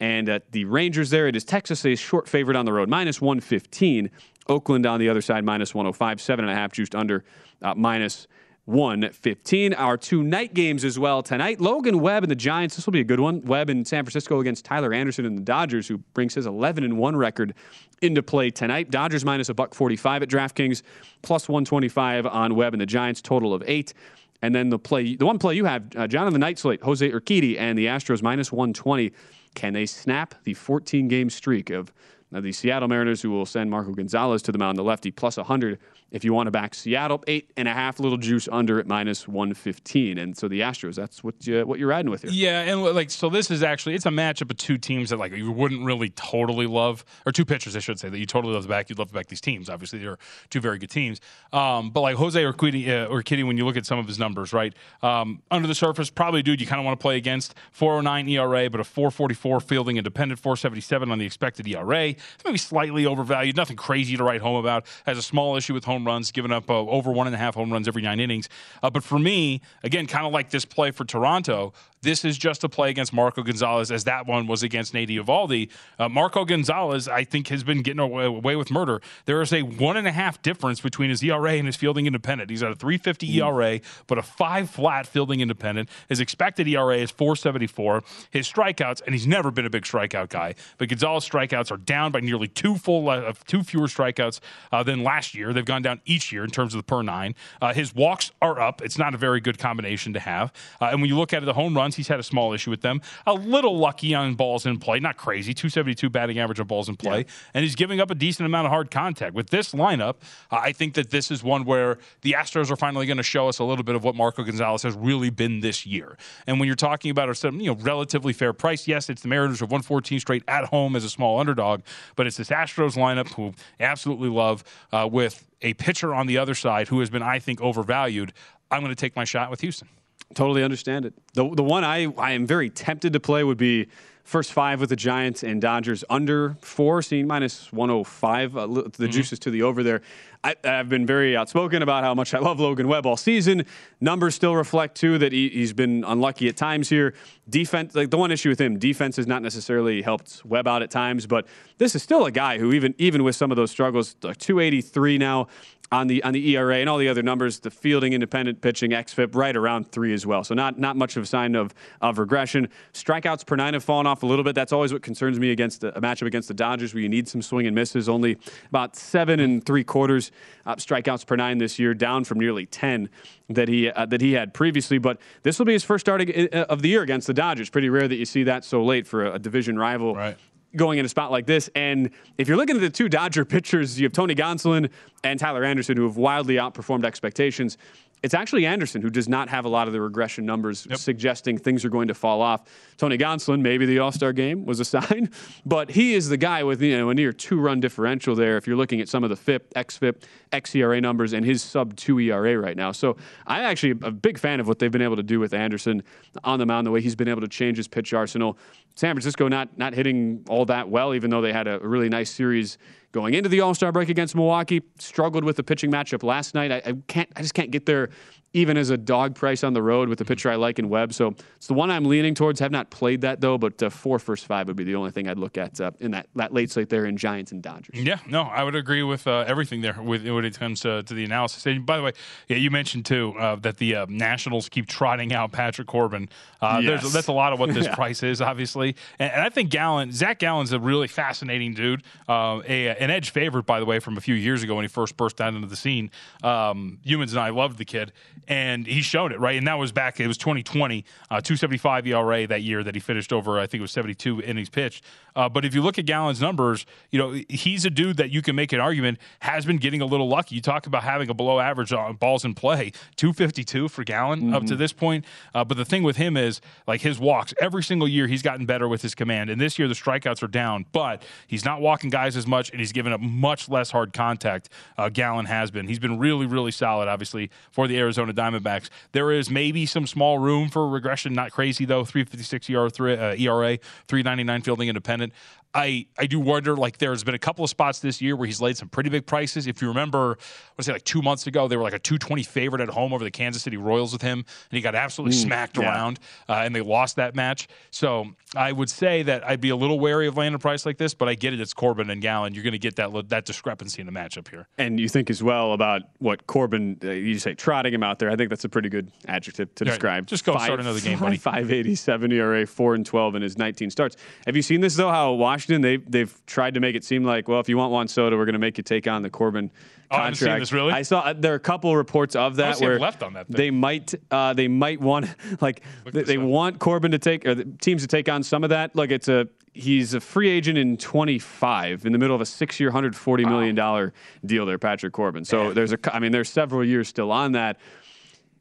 and at the Rangers there, it is Texas a short favorite on the road, minus 115. Oakland on the other side, minus 105, seven and a half juiced under, uh, minus 115. Our two night games as well tonight. Logan Webb and the Giants. This will be a good one. Webb in San Francisco against Tyler Anderson and the Dodgers, who brings his 11 and 1 record into play tonight. Dodgers minus a buck 45 at DraftKings, plus 125 on Webb and the Giants, total of eight. And then the play, the one play you have, uh, John on the night slate, Jose Urquidy and the Astros minus 120. Can they snap the 14 game streak of uh, the Seattle Mariners, who will send Marco Gonzales to the mound, the lefty, plus 100 if you want to back Seattle. Eight and a half little juice under at minus 115. And so the Astros, that's what, you, what you're riding with here. Yeah, and like so, this is actually it's a matchup of two teams that like you wouldn't really totally love, or two pitchers, I should say, that you totally love to back. You'd love to back these teams. Obviously, they're two very good teams. Um, but like Jose Urquidy, uh, Urquidy, when you look at some of his numbers, right um, under the surface, probably dude you kind of want to play against. 409 ERA, but a 444 fielding independent, 477 on the expected ERA. Maybe slightly overvalued. Nothing crazy to write home about. Has a small issue with home runs, giving up uh, over one and a half home runs every nine innings. Uh, but for me, again, kind of like this play for Toronto, this is just a play against Marco Gonzales, as that one was against Nate Eovaldi. Uh, Marco Gonzales, I think, has been getting away, away with murder. There is a one and a half difference between his ERA and his fielding independent. He's at a 350 ERA, but a five flat fielding independent. His expected ERA is 474. His strikeouts, and he's never been a big strikeout guy, but Gonzales strikeouts are down by nearly two full, uh, two fewer strikeouts uh, than last year. They've gone down each year in terms of the per nine. Uh, his walks are up. It's not a very good combination to have. Uh, and when you look at it, the home runs, he's had a small issue with them. A little lucky on balls in play, not crazy. 272 batting average on balls in play, and he's giving up a decent amount of hard contact. With this lineup, uh, I think that this is one where the Astros are finally going to show us a little bit of what Marco Gonzales has really been this year. And when you're talking about a you know relatively fair price, yes, it's the Mariners of 114 straight at home as a small underdog, but it's this Astros lineup who absolutely love uh, with a pitcher on the other side who has been, I think, overvalued. I'm going to take my shot with Houston. Totally understand it. The the one I, I am very tempted to play would be first five with the Giants and Dodgers under four, seeing minus 105. Uh, the juices to the over there. I, I've been very outspoken about how much I love Logan Webb all season. Numbers still reflect too that he, he's been unlucky at times here. Defense, like the one issue with him, defense has not necessarily helped Webb out at times, but this is still a guy who even even with some of those struggles, like 283 now on the on the ERA and all the other numbers, the fielding, independent pitching, xFIP right around three as well. So not not much of a sign of of regression. Strikeouts per nine have fallen off a little bit. That's always what concerns me against a matchup against the Dodgers, where you need some swing and misses. Only about seven and three quarters uh, strikeouts per nine this year, down from nearly ten that he uh, that he had previously. But this will be his first start uh, of the year against the Dodgers. Pretty rare that you see that so late for a, a division rival Right going in a spot like this. And if you're looking at the two Dodger pitchers, you have Tony Gonsolin and Tyler Anderson, who have wildly outperformed expectations. It's actually Anderson who does not have a lot of the regression numbers suggesting things are going to fall off. Tony Gonsolin, maybe the All Star game was a sign, but he is the guy with you know a near two run differential there. If you're looking at some of the FIP, XFIP, XERA numbers, and his sub two ERA right now, so I'm actually a big fan of what they've been able to do with Anderson on the mound, the way he's been able to change his pitch arsenal. San Francisco not not hitting all that well, even though they had a really nice series going into the All Star break against Milwaukee. Struggled with the pitching matchup last night. I, I can't. I just can't get their even as a dog price on the road with the pitcher I like in Webb. So it's the one I'm leaning towards. Have not played that though, but uh, four first five would be the only thing I'd look at uh, in that, that late slate there in Giants and Dodgers. Yeah, no, I would agree with uh, everything there with, when it comes to, to the analysis. And by the way, yeah, you mentioned too uh, that the uh, Nationals keep trotting out Patrick Corbin. Uh, Yes. there's, that's a lot of what this Yeah. price is, obviously. And, and I think Gallen, Zach Gallen's a really fascinating dude. A, an edge favorite, by the way, from a few years ago when he first burst out into the scene. Um, humans and I loved the kid, and he showed it right. And that was back. It was 2020, uh, 275 ERA that year that he finished over. I think it was 72 innings pitched. Uh, but if you look at Gallen's numbers, you know he's a dude that you can make an argument has been getting a little lucky. You talk about having a below average on balls in play, 252 for Gallen up to this point. Uh, but the thing with him is like his walks every single year he's gotten better with his command, and this year the strikeouts are down, but he's not walking guys as much, and he's given up much less hard contact. Uh, Gallen has been. He's been really, really solid, obviously, for the Arizona Diamondbacks. There is maybe some small room for regression, not crazy though. 356 ERA, uh, ERA 399 fielding independent. I, I do wonder, like, there's been a couple of spots this year where he's laid some pretty big prices. If you remember, I would say like two months ago, they were like a 220 favorite at home over the Kansas City Royals with him, and he got absolutely Mm, smacked yeah. around, uh, and they lost that match. So I would say that I'd be a little wary of landing a price like this, but I get it. It's Corbin and Gallen. You're going to get that that discrepancy in the matchup here. And you think as well about what Corbin, uh, you say trotting him out there. I think that's a pretty good adjective to describe. Just go start another game, buddy. 587 ERA, 4 and 12 in his 19 starts. Have you seen this, though, how Washington, they, they've tried to make it seem like, well, if you want Juan Soto, we're going to make you take on the Corbin Oh, I contract. seen this, really? I saw, uh, there are a couple reports of that where left on that thing. they might, uh, they might want, like, they, they want Corbin to take, or the teams to take on some of that. Like, it's a, he's a free agent in 25 in the middle of a six year, $140 million deal there, Patrick Corbin. So there's a, I mean, there's several years still on that.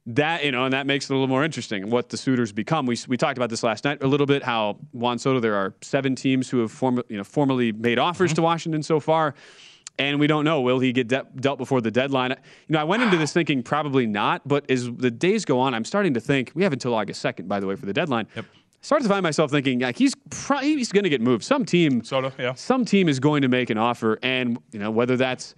That, you know, and that makes it a little more interesting what the suitors become. We, we talked about this last night a little bit how Juan Soto, there are seven teams who have form, you know, formally made offers mm-hmm. to Washington so far. And we don't know, will he get de- dealt before the deadline? You know, I went into this thinking probably not, but as the days go on, I'm starting to think we have until August 2nd, by the way, for the deadline. Yep. Started to find myself thinking like he's pro- he's going to get moved. Some team, Soto, yeah. some team is going to make an offer, and you know whether that's.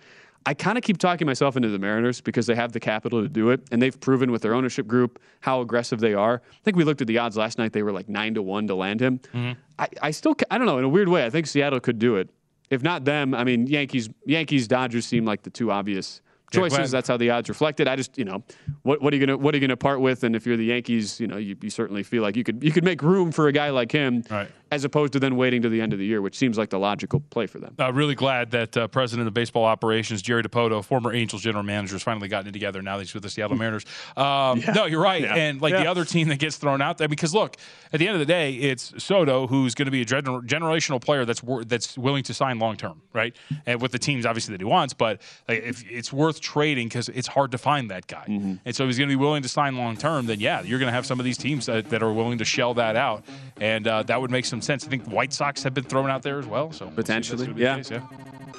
I kind of keep talking myself into the Mariners because they have the capital to do it, and they've proven with their ownership group how aggressive they are. I think we looked at the odds last night; they were like nine to one to land him. Mm-hmm. I, I still, I don't know. In a weird way, I think Seattle could do it. If not them, I mean, Yankees, Yankees, Dodgers seem like the two obvious choices. glad- That's how the odds reflected. I just, you know, what, what are you gonna what are you gonna part with? And if you're the Yankees, you know, you, you certainly feel like you could you could make room for a guy like him, Right. As opposed to then waiting to the end of the year, which seems like the logical play for them. Uh, really glad that uh, President of Baseball Operations Jerry Dipoto, former Angels general manager, has finally gotten it together. Now that he's with the Seattle Mariners. Um, No, you're right. Yeah. And like the other team that gets thrown out there, because look, at the end of the day, it's Soto who's going to be a gener- generational player that's wor- that's willing to sign long term, right? And with the teams obviously that he wants, but like, if it's worth trading because it's hard to find that guy, Mm-hmm. and so he's going to be willing to sign long term. Then yeah, you're going to have some of these teams that, that are willing to shell that out, and uh, that would make some sense. I think White Sox have been thrown out there as well, so we'll see if that's Potentially, the yeah. case, yeah.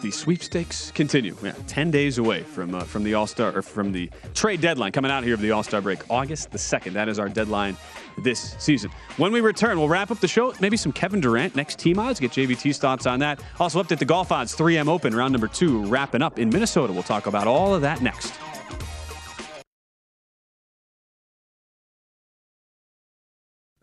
The sweepstakes continue. Yeah, ten days away from uh, from the All Star or from the trade deadline coming out here of the All Star break, August the second. That is our deadline this season. When we return, we'll wrap up the show. Maybe some Kevin Durant next team odds. Get JVT's thoughts on that. Also update the golf odds. 3M Open round number two wrapping up in Minnesota. We'll talk about all of that next.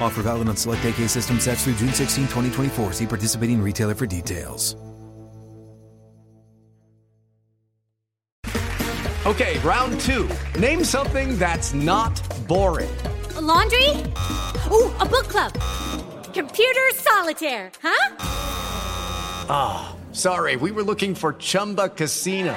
Offer valid on select AK system sets through June 16, 2024. See participating retailer for details. Okay, round two. Name something that's not boring. A laundry? Ooh, a book club. Computer solitaire, huh? Ah, oh, sorry, we were looking for Chumba Casino.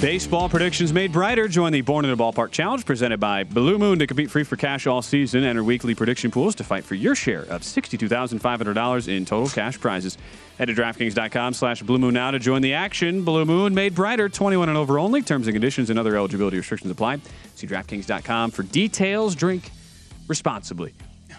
Baseball predictions made brighter. Join the Born in the Ballpark Challenge presented by Blue Moon to compete free for cash all season. Enter weekly prediction pools to fight for your share of $62,500 in total cash prizes. Head to DraftKings.com slash Blue Moon now to join the action. Blue Moon made brighter, 21 and over only. Terms and conditions and other eligibility restrictions apply. See DraftKings.com for details. Drink responsibly.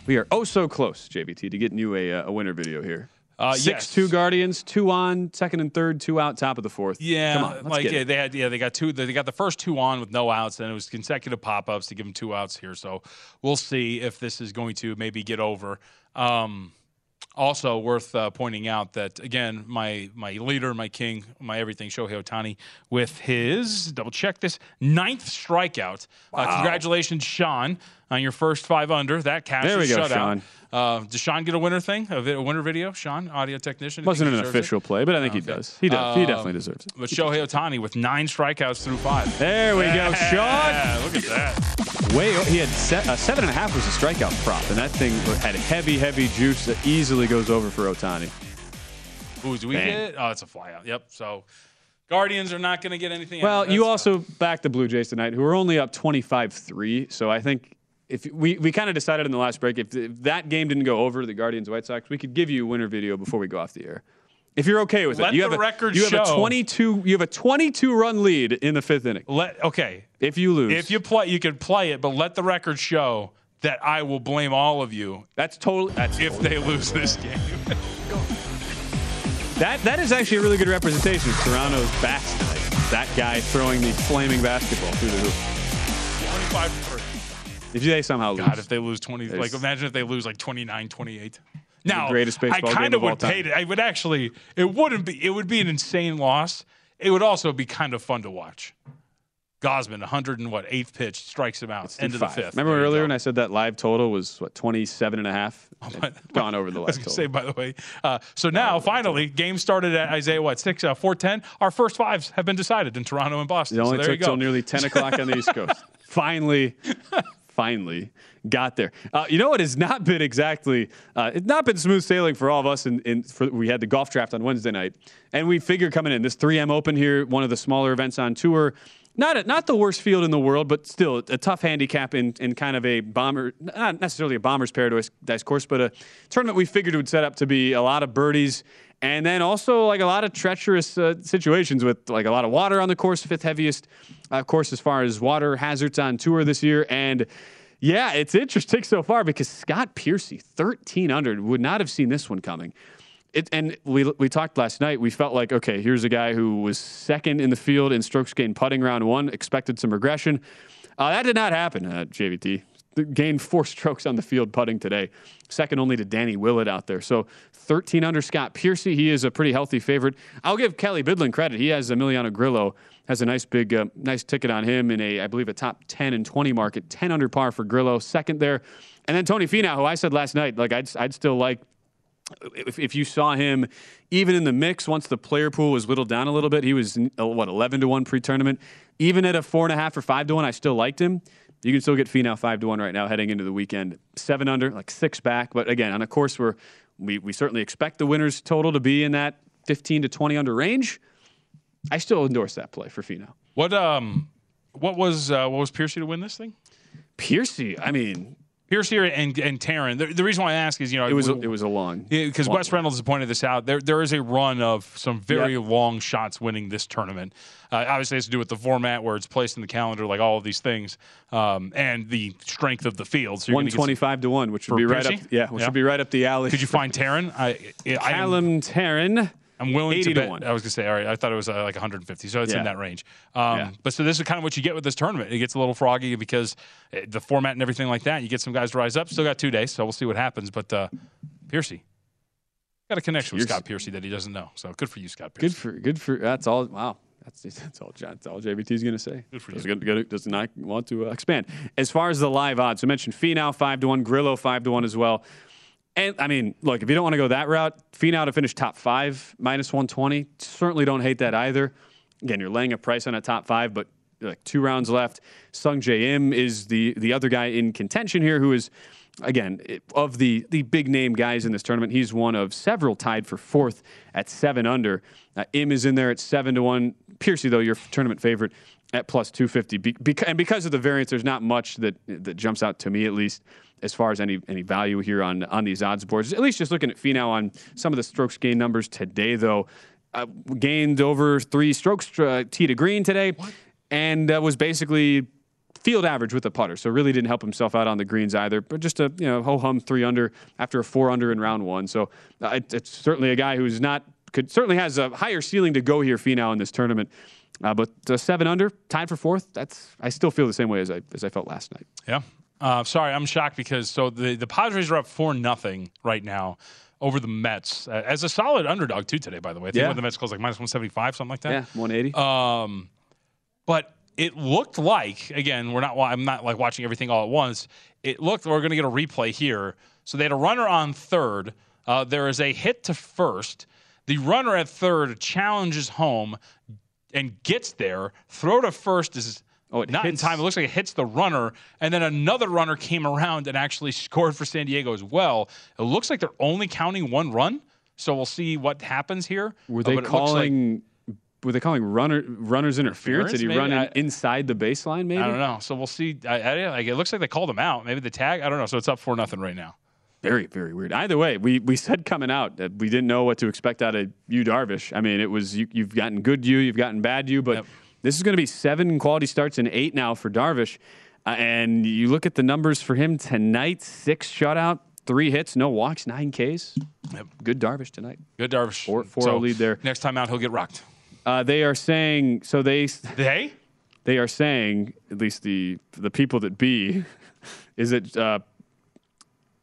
We are oh so close, JVT, to getting you a, uh, a winner video here. Uh, Six yes. two Guardians, two on, second and third, two out, top of the fourth. Yeah, come on, like yeah, they had yeah they got two they got the first two on with no outs, and it was consecutive pop ups to give them two outs here. So we'll see if this is going to maybe get over. Um, also worth uh, pointing out that again, my my leader, my king, my everything, Shohei Ohtani, with his double check this ninth strikeout. Uh, congratulations, Sean, on your first five under. That cash There we go, shutout. Sean. Uh, does Sean get a winner thing? A, vi- a winner video? Sean, audio technician. Wasn't an deserves it? official play, but I think he Okay. does. He does. he Um, definitely deserves it. But Shohei Ohtani with nine strikeouts through five. There we go, Sean. Yeah, look at that. Way he had se- uh, seven and a half was a strikeout prop, and that thing had heavy, heavy juice that easily goes over for Ohtani. Ooh, do we Bang. get? Oh, it's a flyout. Yep. So Guardians are not going to get anything. Well, you also backed the Blue Jays tonight, who are only up 25-3. So I think if we, we kind of decided in the last break, if, if that game didn't go over the Guardians White Sox, we could give you a winner video before we go off the air. If you're okay with Let it, you the have a record you have a 22 you have a 22 run lead in the fifth inning. Let okay. If you lose, If you play, you can play it, but let the record show that I will blame all of you. That's totally. That's if they lose this game. That that is actually a really good representation of Toronto's bats tonight. That guy throwing the flaming basketball through the hoop. Twenty-five to three. If they somehow lose, God, if they lose 20, like imagine if they lose like 29, 28. Now, greatest I baseball kind game of of would hate it. I would actually, it wouldn't be, it would be an insane loss. It would also be kind of fun to watch. Gausman, 100 and what, eighth pitch, strikes him out, end of the fifth. Remember There earlier when I said that live total was what 27 and a half? Gone over the I was live going to total. say, by the way. Uh, so now, finally, game started at Isaiah, what, 6, uh, 410? Our first fives have been decided in Toronto and Boston. It only so there took you go. till nearly 10 o'clock on the East Coast. finally, finally got there. Uh, you know what has not been exactly, uh, it's not been smooth sailing for all of us. In, in for, we had the golf draft on Wednesday night, and we figured coming in this 3M Open here, one of the smaller events on tour. Not a, not the worst field in the world, but still a tough handicap in, in kind of a bomber, not necessarily a bomber's paradise course, but a tournament we figured would set up to be a lot of birdies and then also like a lot of treacherous uh, situations with like a lot of water on the course, fifth heaviest uh, course as far as water hazards on tour this year. And yeah, it's interesting so far because Scott Piercy, 13 under, would not have seen this one coming. It, and we, we talked last night. We felt like, okay, here's a guy who was second in the field in strokes gained putting round one, expected some regression. Uh, that did not happen, uh, JVT. Gained four strokes on the field putting today, second only to Danny Willett out there. So 13 under Scott Piercy. He is a pretty healthy favorite. I'll give Kelly Bidlin credit. He has Emiliano Grillo, has a nice big, uh, nice ticket on him in a, I believe, a top 10 and 20 market. 10 under par for Grillo, second there. And then Tony Finau, who I said last night, like I'd, I'd still like if, if you saw him even in the mix once the player pool was whittled down a little bit, he was uh, what eleven to one pre-tournament. Even at a four and a half or five to one, I still liked him. You can still get Finau five to one right now heading into the weekend. Seven under, like six back. But again, on a course where we, we certainly expect the winners total to be in that fifteen to twenty under range, I still endorse that play for Finau. What um, what was uh, what was Piercy to win this thing? Piercy, I mean, Piercy and and Tarren. The, the reason why I ask is you know It was a, we- it was a long because Wes Reynolds has pointed this out. There, there is a run of some very Yep. long shots winning this tournament. Uh, obviously, it has to do with the format where it's placed in the calendar, like all of these things, um, and the strength of the field. So you're one twenty five to one, which would be right up. Yeah, which Yeah. would be right up the alley. Could you find Tarren? I, I, I Callum Tarren? I'm willing 80 to to bet. one. I was gonna say, all right. I thought it was uh, like 150, so it's Yeah. in that range. Um, Yeah. But so this is kind of what you get with this tournament. It gets a little froggy because uh, the format and everything like that. You get some guys to rise up. Still got two days, so we'll see what happens. But uh, Piercy got a connection with Scott Piercy that he doesn't know. So good for you, Scott Piercy. Good for good for. That's all. Wow. That's, that's all. That's all JVT is going to say. Good for does you. Good, does not want to uh, expand. As far as the live odds, I mentioned Finau five to one, Grillo five to one as well. And I mean, look, if you don't want to go that route, Finau to finish top five minus one twenty. Certainly don't hate that either. Again, you're laying a price on a top five, but like two rounds left. Sungjae Im is the the other guy in contention here, who is again of the the big name guys in this tournament. He's one of several tied for fourth at seven under. Uh, Im is in there at seven to one. Piercy though, your tournament favorite at plus two fifty. Be- bec- and because of the variance, there's not much that that jumps out to me at least as far as any any value here on on these odds boards. At least just looking at Finau on some of the strokes gain numbers today though. Uh, gained over three strokes uh, tee to green today, and uh, was basically field average with the putter. So really didn't help himself out on the greens either. But just a you know ho hum three under after a four under in round one. So uh, it, it's certainly a guy who's not could certainly has a higher ceiling to go here. Finau in this tournament. Uh, but uh, seven under, tied for fourth. That's I still feel the same way as I as I felt last night. Yeah. Uh, sorry, I'm shocked because so the, the Padres are up four nothing right now over the Mets uh, as a solid underdog too today. By the way, I think Yeah. when the Mets closed like minus 175, something like that. Yeah, one eighty. Um, but it looked like again, we're not. I'm not like watching everything all at once. It looked we're going to get a replay here. So they had a runner on third. Uh, there is a hit to first. The runner at third challenges home and gets there. Throw to first is Oh, not hits- in time. It looks like it hits the runner, and then another runner came around and actually scored for San Diego as well. It looks like they're only counting one run, so we'll see what happens here. Were Uh, they it looks like- calling? were they calling runner runners interference? Did he run in, I- inside the baseline? Maybe I don't know. So we'll see. I, I, like it looks like they called him out. Maybe the tag. I don't know. So it's up for nothing right now. Very, very weird. Either way, we, we said coming out that we didn't know what to expect out of Yu, Darvish. I mean, it was you, you've gotten good you, you've gotten bad you, but Yep. this is going to be seven quality starts and eight now for Darvish. Uh, and you look at the numbers for him tonight: six shutout, three hits, no walks, nine Ks. Yep. Good Darvish tonight. Good Darvish. Four- four So lead there. Next time out, he'll get rocked. Uh, they are saying so. They They? they are saying at least the the people that be is it uh,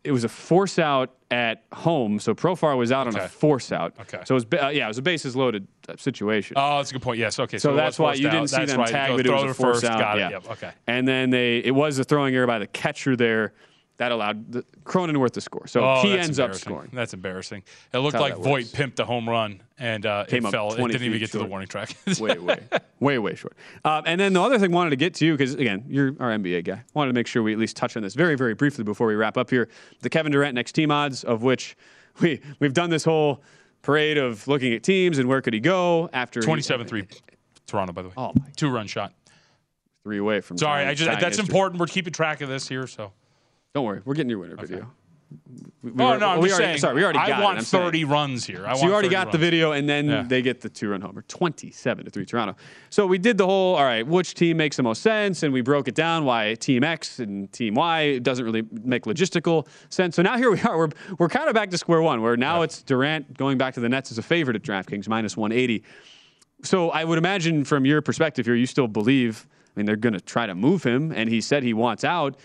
it was a force out at home. So Profar was out on a force out. Okay. So it was ba- uh, yeah, it was a bases loaded uh, situation. Oh, that's a good point. Yes. Okay. so it that's why you out. didn't see That's them right. tag, but it was a force first. out. Got yeah. it. Yep. Okay. And then they it was a throwing error by the catcher there that allowed the, Cronenworth to score. So Oh, he ends up scoring. That's embarrassing. It looked like works. pimped a home run and uh, Came it fell. It didn't even get to the warning track. way, way, way, way short. Um, and then the other thing I wanted to get to you because again, you're our NBA guy. Wanted to make sure we at least touch on this very, very briefly before we wrap up here. The Kevin Durant next team odds, of which we we've done this whole parade of looking at teams and where could he go after 27-3 Toronto, by the way. Oh my, Two run shot. three away from. Sorry, I just that's history. important. We're keeping track of this here. So. Don't worry, we're getting your winner video. We- we oh were- no, I'm we just already, saying. Sorry, we already got I want I'm saying. 30 runs here. I So you already 30 got the video, and then Yeah. they get the two run homer, twenty-seven to three Toronto. So we did the whole. All right, which team makes the most sense, and we broke it down why Team X and Team Y it doesn't really make logistical sense. So now here we are. We're we're kind of back to square one, where now it's Durant going back to the Nets as a favorite at DraftKings minus one eighty. So I would imagine from your perspective here, you still believe. I mean, they're going to try to move him, and he said he wants out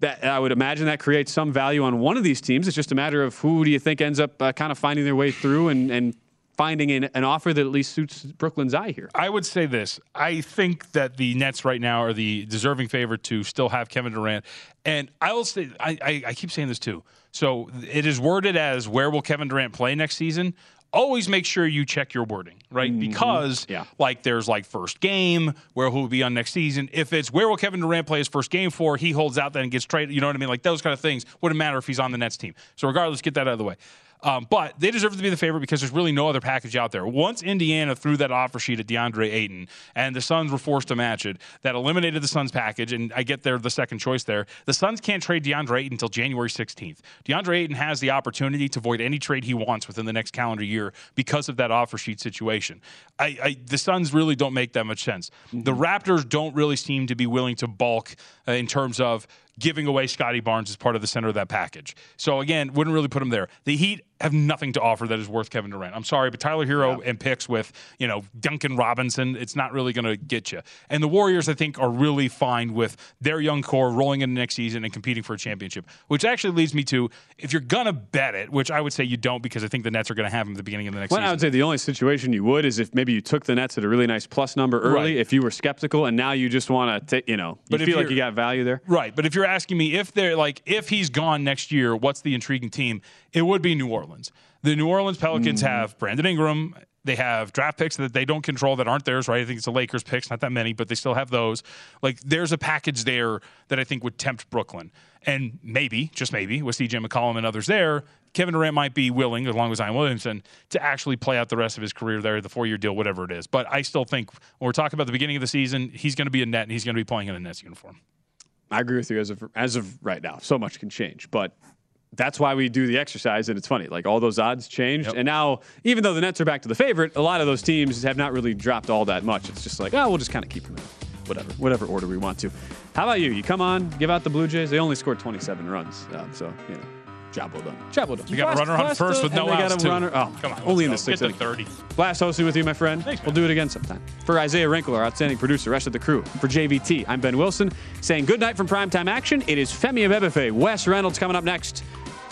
that I would imagine that creates some value on one of these teams. It's just a matter of who do you think ends up uh, kind of finding their way through and, and finding an, an offer that at least suits Brooklyn's eye here. I would say this. I think that the Nets right now are the deserving favorite to still have Kevin Durant. And I will say, I, I, I keep saying this too. So it is worded as where will Kevin Durant play next season? Always make sure you check your wording, right? Mm-hmm. Because, Yeah. like, there's like first game, where who will be on next season. If it's where will Kevin Durant play his first game for, he holds out then and gets traded. You know what I mean? Like those kind of things wouldn't matter if he's on the Nets team. So regardless, get that out of the way. Um, but they deserve to be the favorite because there's really no other package out there. Once Indiana threw that offer sheet at DeAndre Ayton and the Suns were forced to match it, that eliminated the Suns package, and I get they're the second choice there. The Suns can't trade DeAndre Ayton until January 16th. DeAndre Ayton has the opportunity to avoid any trade he wants within the next calendar year because of that offer sheet situation. I, I the Suns really don't make that much sense. The Raptors don't really seem to be willing to bulk uh, in terms of giving away Scottie Barnes as part of the center of that package. So again, wouldn't really put him there. The Heat have nothing to offer that is worth Kevin Durant. I'm sorry, but Tyler Herro and picks with, you know, Duncan Robinson, it's not really going to get you. And the Warriors, I think, are really fine with their young core rolling into next season and competing for a championship, which actually leads me to if you're going to bet it, which I would say you don't because I think the Nets are going to have him at the beginning of the next Well, season. I would say the only situation you would is if maybe you took the Nets at a really nice plus number early, Right. if you were skeptical, and now you just want to, you know, you But feel like you got value there. Right, but if you're asking me if they're like if he's gone next year, what's the intriguing team? It would be New Orleans. The New Orleans Pelicans Mm-hmm. have Brandon Ingram. They have draft picks that they don't control that aren't theirs, right? I think it's the Lakers picks, not that many, but they still have those. Like there's a package there that I think would tempt Brooklyn. And maybe, just maybe, with CJ McCollum and others there, Kevin Durant might be willing, along with Zion Williamson, to actually play out the rest of his career there, the four year deal, whatever it is. But I still think when we're talking about the beginning of the season, he's going to be a net and he's going to be playing in a Nets uniform. I agree with you as of as of right now. So much can change, but that's why we do the exercise. And it's funny, like all those odds changed, and now even though the Nets are back to the favorite, a lot of those teams have not really dropped all that much. It's just like, oh, we'll just kind of keep them in whatever, whatever order we want to. How about you? You come on, give out the Blue Jays. They only scored 27 runs, um, so you know, job well done. Job well done. You got a runner on first uh, with no they got a runner. Oh, Come on, only in the sixth. Get to inning. 30. Blast hosting with you, my friend. Thanks, we'll do it again sometime. For Isaiah Wrinkle, our outstanding producer, rest of the crew. For JVT, I'm Ben Wilson, saying good night from primetime action. It is Femi Abebefe, Wes Reynolds coming up next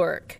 work.